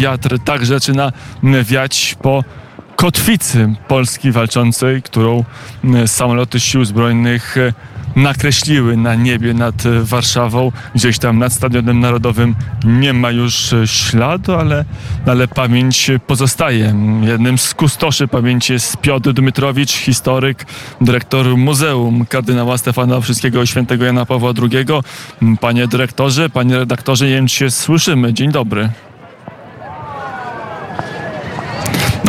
wiatr także zaczyna wiać po kotwicy Polski walczącej, którą samoloty sił zbrojnych nakreśliły na niebie nad Warszawą. Gdzieś tam nad Stadionem Narodowym nie ma już śladu, ale, ale pamięć pozostaje. Jednym z kustoszy pamięci jest Piotr Dmytrowicz, historyk, dyrektor Muzeum kardynała Stefana Wszystkiego Świętego Jana Pawła II. Panie dyrektorze, panie redaktorze, nie wiem czy się słyszymy. Dzień dobry.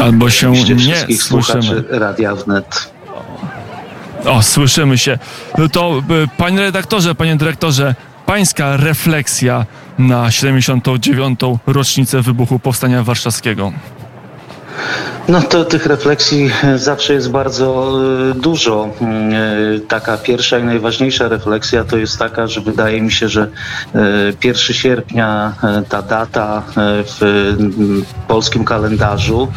Albo się nie słyszymy. Radia Wnet. O, słyszymy się. No to, e, panie redaktorze, panie dyrektorze, pańska refleksja na 79. rocznicę wybuchu Powstania Warszawskiego. No to tych refleksji zawsze jest bardzo e, dużo. Mm, e, taka pierwsza i najważniejsza refleksja to jest taka, że wydaje mi się, że 1 sierpnia ta data w mm, polskim kalendarzu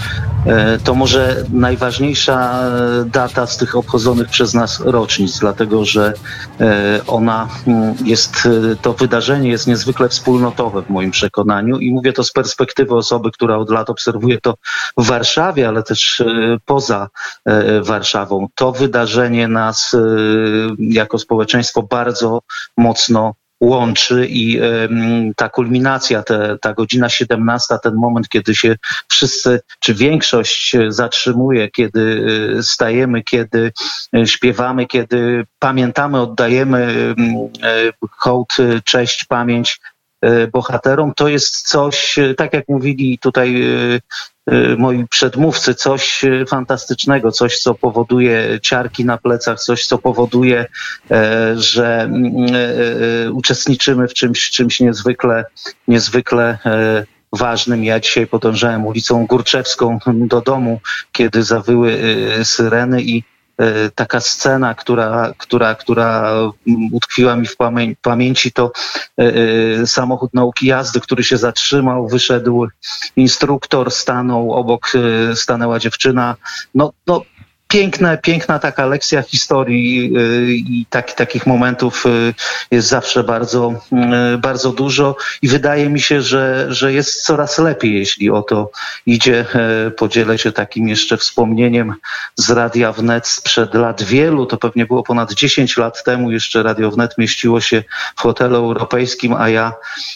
E, to może najważniejsza e, data z tych obchodzonych przez nas rocznic, dlatego że e, ona mm, jest, to wydarzenie jest niezwykle wspólnotowe w moim przekonaniu i mówię to z perspektywy osoby, która od lat obserwuje to w Warszawie, ale też poza Warszawą. To wydarzenie nas jako społeczeństwo bardzo mocno łączy i ta kulminacja, ta godzina 17, ten moment, kiedy się wszyscy, czy większość zatrzymuje, kiedy e, stajemy, kiedy e, śpiewamy, kiedy pamiętamy, oddajemy e, hołd, cześć, pamięć bohaterom, to jest coś, tak jak mówili tutaj Y, moi przedmówcy, coś fantastycznego, coś, co powoduje ciarki na plecach, coś, co powoduje, e, że mm, e, e, uczestniczymy w czymś, czymś niezwykle, niezwykle ważnym. Ja dzisiaj podążałem ulicą Górczewską do domu, kiedy zawyły syreny i E, taka scena, która, która, która utkwiła mi w pamięci, to e, e, samochód nauki jazdy, który się zatrzymał, wyszedł instruktor, stanął obok, stanęła dziewczyna. No, no piękna, piękna taka lekcja historii y, i tak, takich momentów y, jest zawsze bardzo, y, bardzo dużo i wydaje mi się, że, że jest coraz lepiej, jeśli o to idzie. Podzielę się takim jeszcze wspomnieniem z Radia Wnet sprzed lat wielu, to pewnie było ponad 10 lat temu, jeszcze Radio Wnet mieściło się w hotelu europejskim, a ja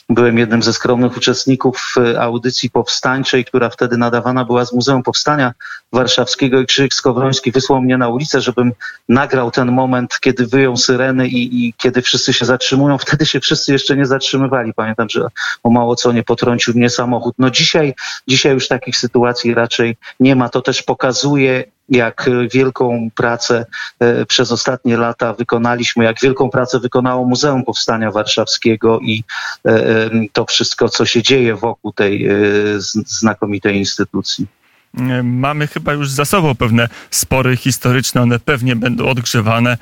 byłem jednym ze skromnych uczestników audycji powstańczej, która wtedy nadawana była z Muzeum Powstania Warszawskiego i Krzyżyk Skowroński wysłał mnie na ulicę, żebym nagrał ten moment, kiedy wyją syreny i, i, kiedy wszyscy się zatrzymują. Wtedy się wszyscy jeszcze nie zatrzymywali. Pamiętam, że o mało co nie potrącił mnie samochód. No dzisiaj, dzisiaj już takich sytuacji raczej nie ma. To też pokazuje, jak wielką pracę e, przez ostatnie lata wykonaliśmy, jak wielką pracę wykonało Muzeum Powstania Warszawskiego i e, e, to wszystko, co się dzieje wokół tej znakomitej instytucji mamy chyba już za sobą pewne spory historyczne, one pewnie będą odgrzewane,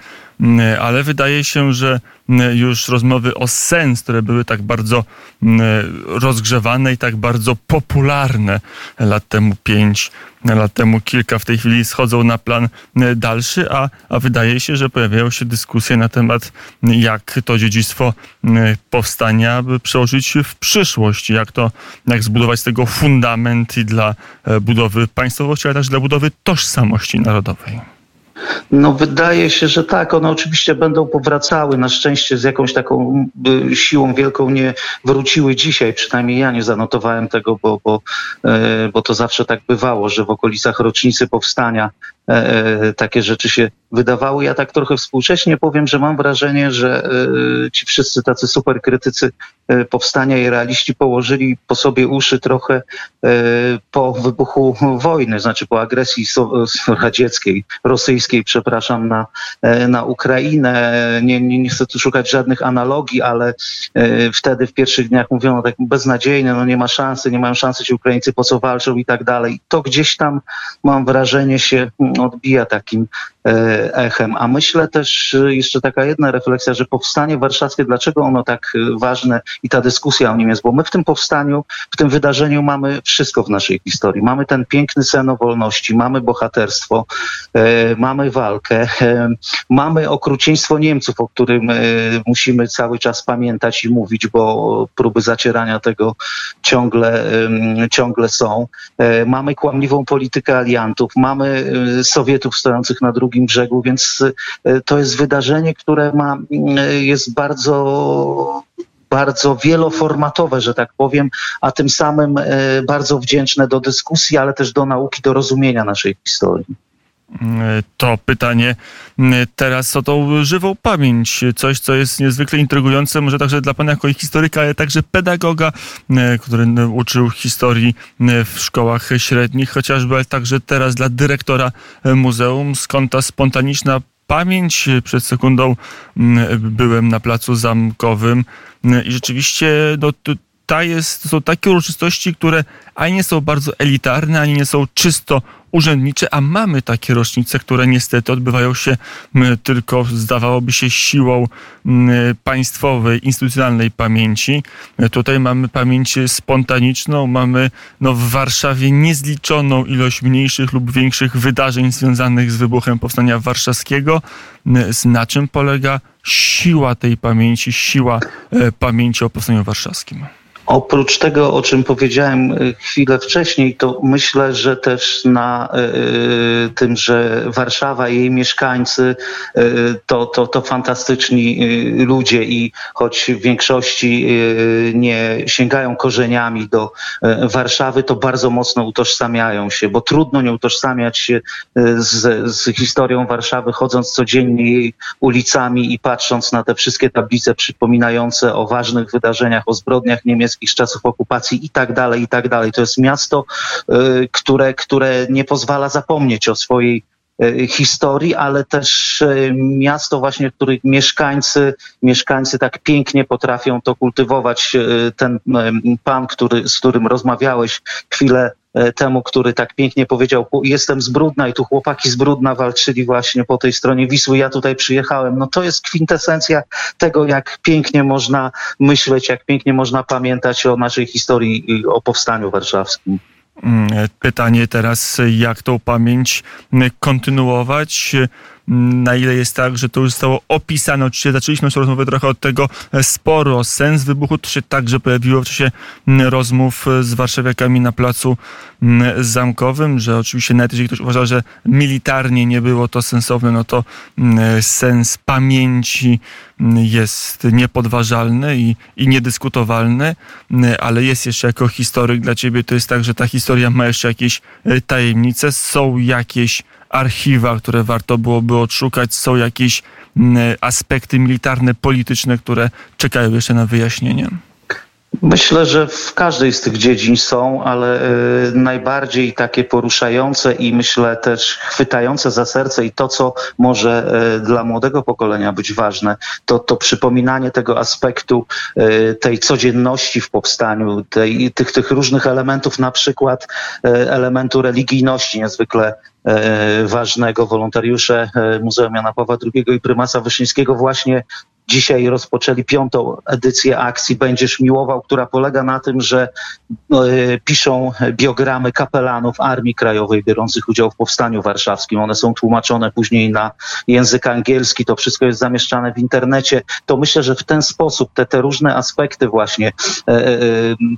ale wydaje się, że mm, już rozmowy o sens, które były tak bardzo mm, rozgrzewane i tak bardzo popularne lat temu pięć, lat temu kilka, w tej chwili schodzą na plan dalszy, a, a wydaje się, że pojawiają się dyskusje na temat, jak to dziedzictwo powstania przełożyć w przyszłość, jak to, jak zbudować z tego fundament i dla e, budowy państwowości, ale też dla budowy tożsamości narodowej. No wydaje się, że tak. One oczywiście będą powracały. Na szczęście z jakąś taką siłą wielką nie wróciły dzisiaj. Przynajmniej ja nie zanotowałem tego, bo, bo, e, bo to zawsze tak bywało, że w okolicach rocznicy powstania takie rzeczy się wydawały. Ja tak trochę współcześnie powiem, że mam wrażenie, że ci wszyscy tacy super krytycy powstania i realiści położyli po sobie uszy trochę po wybuchu wojny, znaczy po agresji radzieckiej, rosyjskiej przepraszam, na, e, na Ukrainę. Nie, nie, nie chcę tu szukać żadnych analogii, ale e, wtedy w pierwszych dniach mówiono tak beznadziejne, no nie ma szansy, nie mają szansy ci Ukraińcy, po co walczą i tak dalej. To gdzieś tam mam wrażenie się odbija takim echem. A myślę też jeszcze taka jedna refleksja, że powstanie warszawskie, dlaczego ono tak ważne i ta dyskusja o nim jest, bo my w tym powstaniu, w tym wydarzeniu mamy wszystko w naszej historii. Mamy ten piękny sen o wolności, mamy bohaterstwo, mamy walkę, mamy okrucieństwo Niemców, o którym musimy cały czas pamiętać i mówić, bo próby zacierania tego ciągle, ciągle są. E, mamy kłamliwą politykę aliantów, mamy e, Sowietów stojących na drugim brzegu, więc e, to jest wydarzenie, które ma, jest bardzo bardzo wieloformatowe, że tak powiem, a tym samym bardzo wdzięczne do dyskusji, ale też do nauki, do rozumienia naszej historii to pytanie teraz o tą żywą pamięć. Coś, co jest niezwykle intrygujące, może także dla pana jako historyka, ale także pedagoga, który uczył historii w szkołach średnich, chociażby, ale także teraz dla dyrektora muzeum. Skąd ta spontaniczna pamięć? Przed sekundą byłem na placu zamkowym i rzeczywiście no, ta jest, to są takie uroczystości, które ani nie są bardzo elitarne, ani nie są czysto urzędnicze, a mamy takie rocznice, które niestety odbywają się tylko, zdawałoby się, siłą państwowej, instytucjonalnej pamięci. Tutaj mamy pamięć spontaniczną, mamy no, w Warszawie niezliczoną ilość mniejszych lub większych wydarzeń związanych z wybuchem Powstania Warszawskiego. Na czym polega siła tej pamięci, siła e, pamięci o Powstaniu Warszawskim? Oprócz tego, o czym powiedziałem y, chwilę wcześniej, to myślę, że też na y, y, tym, że Warszawa i jej mieszkańcy to, to, to fantastyczni ludzie i choć w większości nie sięgają korzeniami do Warszawy, to bardzo mocno utożsamiają się, bo trudno nie utożsamiać się z, z historią Warszawy, chodząc codziennie jej ulicami i patrząc na te wszystkie tablice przypominające o ważnych wydarzeniach, o zbrodniach niemieckich z czasów okupacji i tak dalej, i tak dalej. To jest miasto, y, które, które nie pozwala zapomnieć o swojej y, historii, ale też y, miasto właśnie, w których mieszkańcy, mieszkańcy tak pięknie potrafią to kultywować. Ten pan, który, z którym rozmawiałeś chwilę temu, który tak pięknie powiedział, jestem z Brudna i tu chłopaki z Brudna walczyli właśnie po tej stronie Wisły, ja tutaj przyjechałem. No to jest kwintesencja tego, jak pięknie można myśleć, jak pięknie można pamiętać o naszej historii i o powstaniu warszawskim. Mm, pytanie teraz, jak tą pamięć kontynuować? Na ile jest tak, że to już zostało opisane. Oczywiście zaczęliśmy naszą rozmowę trochę od tego e, sporo. Sens wybuchu to się także pojawiło w czasie rozmów e, z warszawiakami na placu zamkowym, że oczywiście nawet jeżeli ktoś uważa, że militarnie nie było to sensowne, no to sens pamięci jest niepodważalny i, i niedyskutowalny, ale jest jeszcze jako historyk dla ciebie to jest tak, że ta historia ma jeszcze jakieś e, tajemnice, są jakieś archiwa, które warto byłoby odszukać, są jakieś aspekty militarne, polityczne, które czekają jeszcze na wyjaśnienie. Myślę, że w każdej z tych dziedzin są, ale y, najbardziej takie poruszające i myślę też chwytające za serce i to, co może y, dla młodego pokolenia być ważne, to, to przypominanie tego aspektu y, tej codzienności w powstaniu, tej, tych, tych różnych elementów, na przykład elementu religijności niezwykle ważnego. Wolontariusze Muzeum Jana Pawła II i prymasa Wyszyńskiego właśnie dzisiaj rozpoczęli piątą edycję akcji Będziesz Miłował, która polega na tym, że no, e, piszą biogramy kapelanów Armii Krajowej biorących udział w Powstaniu Warszawskim. One są tłumaczone później na język angielski, to wszystko jest zamieszczane w internecie. To myślę, że w ten sposób te, te różne aspekty właśnie, e, e,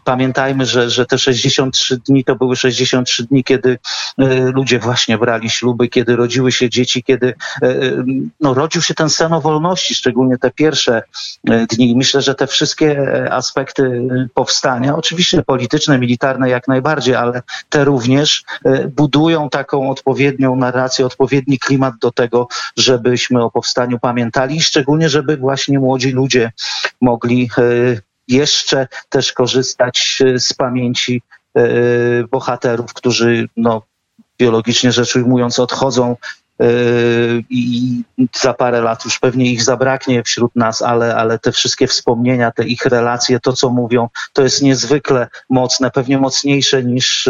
pamiętajmy, że, że te 63 dni to były 63 dni, kiedy e, ludzie właśnie brali śluby, kiedy rodziły się dzieci, kiedy e, e, no, rodził się ten sen o wolności, szczególnie te pierwsze e, dni. Myślę, że te wszystkie e, aspekty e, powstania, oczywiście polityczne, militarne jak najbardziej, ale te również budują taką odpowiednią narrację, odpowiedni klimat do tego, żebyśmy o powstaniu pamiętali i szczególnie, żeby właśnie młodzi ludzie mogli jeszcze też korzystać z pamięci bohaterów, którzy no, biologicznie rzecz ujmując odchodzą i za parę lat już pewnie ich zabraknie wśród nas, ale, ale te wszystkie wspomnienia, te ich relacje, to co mówią, to jest niezwykle mocne, pewnie mocniejsze niż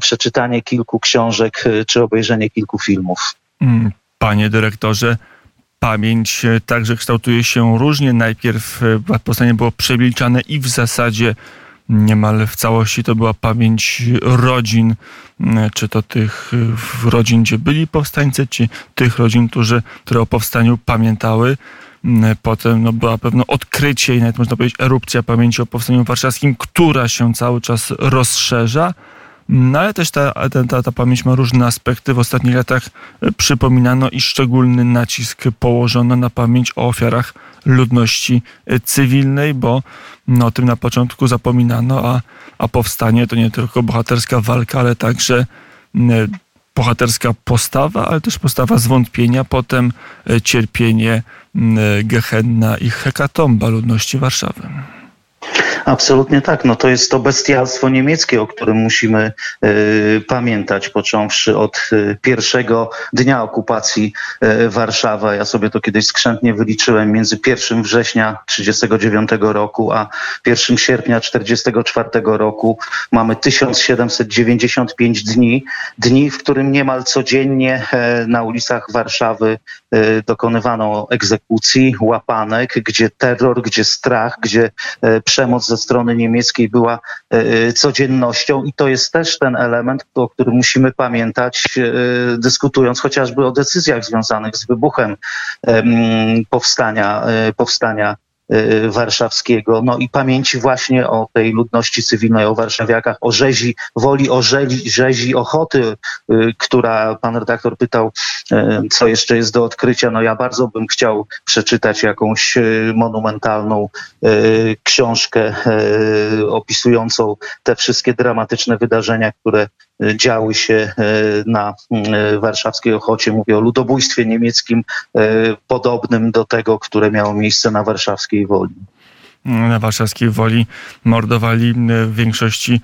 przeczytanie kilku książek czy obejrzenie kilku filmów. Mm, panie dyrektorze, pamięć e, także kształtuje się różnie. Najpierw e, powstanie było przemilczane i w zasadzie niemal w całości to była pamięć rodzin, e, czy to tych rodzin, gdzie byli powstańcy, czy tych rodzin, którzy, które o powstaniu pamiętały. Potem no, była pewne odkrycie i nawet można powiedzieć erupcja pamięci o powstaniu warszawskim, która się cały czas rozszerza. No ale też ta, ta, ta pamięć ma różne aspekty. W ostatnich latach e, przypominano i szczególny nacisk położono na pamięć o ofiarach ludności e, cywilnej, bo no, o tym na początku zapominano, a, a powstanie to nie tylko bohaterska walka, ale także bohaterska postawa, ale też postawa zwątpienia, potem cierpienie Gehenna i hekatomba ludności Warszawy. Absolutnie tak. No to jest to bestialstwo niemieckie, o którym musimy y, pamiętać, począwszy od y, pierwszego dnia okupacji y, Warszawy. Ja sobie to kiedyś skrzętnie wyliczyłem między 1 września 1939 roku a 1 sierpnia 1944 roku mamy 1795 dni, dni, w którym niemal codziennie na ulicach Warszawy dokonywano egzekucji, łapanek, gdzie terror, gdzie strach, gdzie przemoc ze strony niemieckiej była e, e, codziennością i to jest też ten element, o którym musimy pamiętać, e, dyskutując chociażby o decyzjach związanych z wybuchem powstania, powstania warszawskiego, no i pamięci właśnie o tej ludności cywilnej, o warszawiakach, o rzezi woli, o rzezi, rzezi ochoty, y, która pan redaktor pytał, y, co jeszcze jest do odkrycia. No ja bardzo bym chciał przeczytać jakąś monumentalną książkę opisującą te wszystkie dramatyczne wydarzenia, które działy się na warszawskiej Ochocie. Mówię o ludobójstwie niemieckim podobnym do tego, które miało miejsce na warszawskiej Woli na warszawskiej Woli mordowali w większości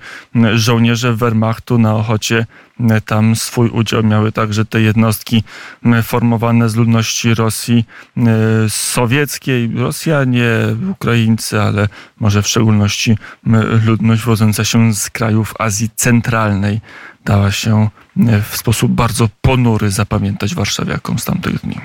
żołnierze Wehrmachtu na Ochocie. Tam swój udział miały także te jednostki formowane z ludności Rosji sowieckiej. Rosjanie, Ukraińcy, ale może w szczególności ludność wodząca się z krajów Azji Centralnej dała się w sposób bardzo ponury zapamiętać warszawiakom z tamtych dni.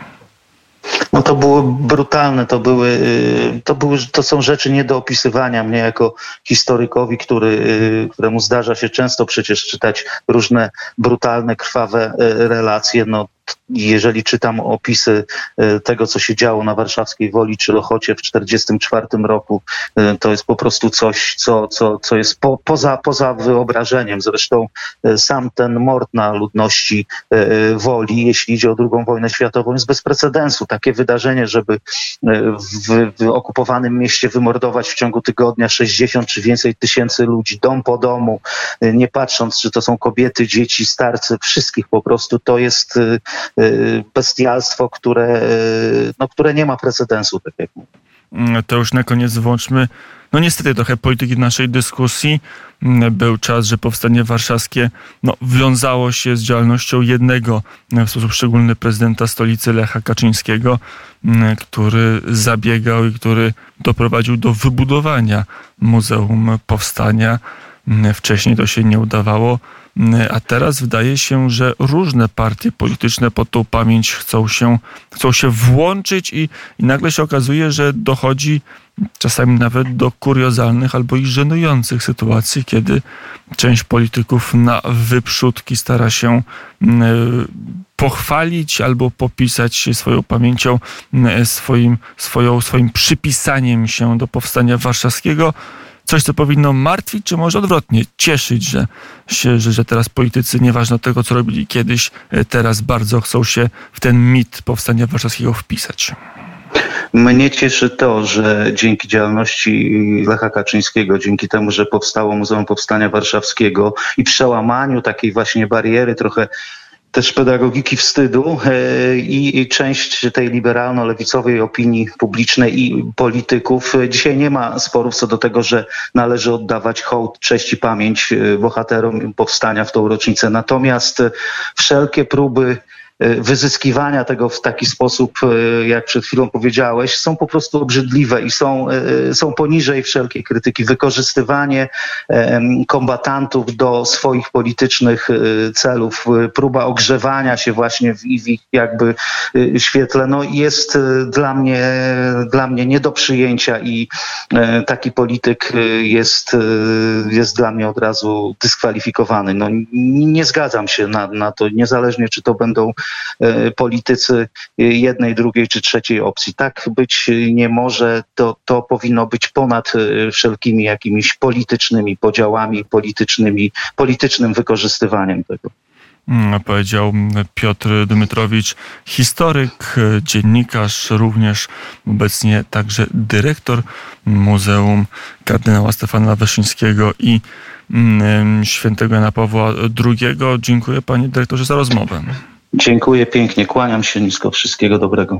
No to było brutalne, to były, y, to były, to są rzeczy nie do opisywania. Mnie jako historykowi, który, y, któremu zdarza się często przecież czytać różne brutalne, krwawe y, relacje, no jeżeli czytam opisy e, tego, co się działo na warszawskiej Woli czy Lochocie w 1944 roku, e, to jest po prostu coś, co, co, co jest po, poza, poza wyobrażeniem. Zresztą e, sam ten mord na ludności Woli, jeśli idzie o II wojnę światową, jest bez precedensu. Takie wydarzenie, żeby w, w okupowanym mieście wymordować w ciągu tygodnia 60 czy więcej tysięcy ludzi, dom po domu, nie patrząc, czy to są kobiety, dzieci, starcy, wszystkich po prostu, to jest bestialstwo, które, y, no, które nie ma precedensu, tak jak mówię. Mm, to już na koniec włączmy, no niestety trochę polityki naszej dyskusji. Mm, był czas, że powstanie warszawskie no, wiązało się z działalnością jednego mm, w sposób szczególny prezydenta stolicy Lecha Kaczyńskiego, który zabiegał i który doprowadził do wybudowania Muzeum Powstania. Wcześniej to się nie udawało. A teraz wydaje się, że różne partie polityczne pod tą pamięć chcą się, chcą się włączyć i, i nagle się okazuje, że dochodzi czasami nawet do kuriozalnych albo i żenujących sytuacji, kiedy część polityków na wyprzódki stara się pochwalić albo popisać swoją pamięcią, swoim, swoją, swoim przypisaniem się do powstania warszawskiego coś, co powinno martwić, czy może odwrotnie, cieszyć, że, się, że, że teraz politycy, nieważne od tego, co robili kiedyś, e, teraz bardzo chcą się w ten mit powstania warszawskiego wpisać? Mnie cieszy to, że dzięki działalności Lecha Kaczyńskiego, dzięki temu, że powstało Muzeum Powstania Warszawskiego i przełamaniu takiej właśnie bariery trochę też pedagogiki wstydu e, i, część tej liberalno-lewicowej opinii publicznej i polityków. Dzisiaj nie ma sporów co do tego, że należy oddawać hołd, cześć i pamięć e, bohaterom powstania w tą rocznicę. Natomiast wszelkie próby wyzyskiwania tego w taki sposób, y, jak przed chwilą powiedziałeś, są po prostu obrzydliwe i są, y, są poniżej wszelkiej krytyki. Wykorzystywanie kombatantów do swoich politycznych celów, próba ogrzewania się właśnie w, ich jakby świetle, no jest dla mnie, dla mnie nie do przyjęcia i e, taki polityk jest, jest dla mnie od razu dyskwalifikowany. No, nie zgadzam się na, na to, niezależnie czy to będą e, politycy y, jednej, drugiej czy trzeciej opcji. Tak być nie może, to, to powinno być ponad y, wszelkimi jakimiś politycznymi podziałami, politycznymi, politycznym wykorzystywaniem tego. Mm, Powiedział Piotr Dmytrowicz, historyk, e, dziennikarz, również obecnie także dyrektor Muzeum kardynała Stefana Wyszyńskiego i mm, świętego Jana Pawła II. Dziękuję panie dyrektorze za rozmowę. Dziękuję pięknie, kłaniam się nisko, wszystkiego dobrego.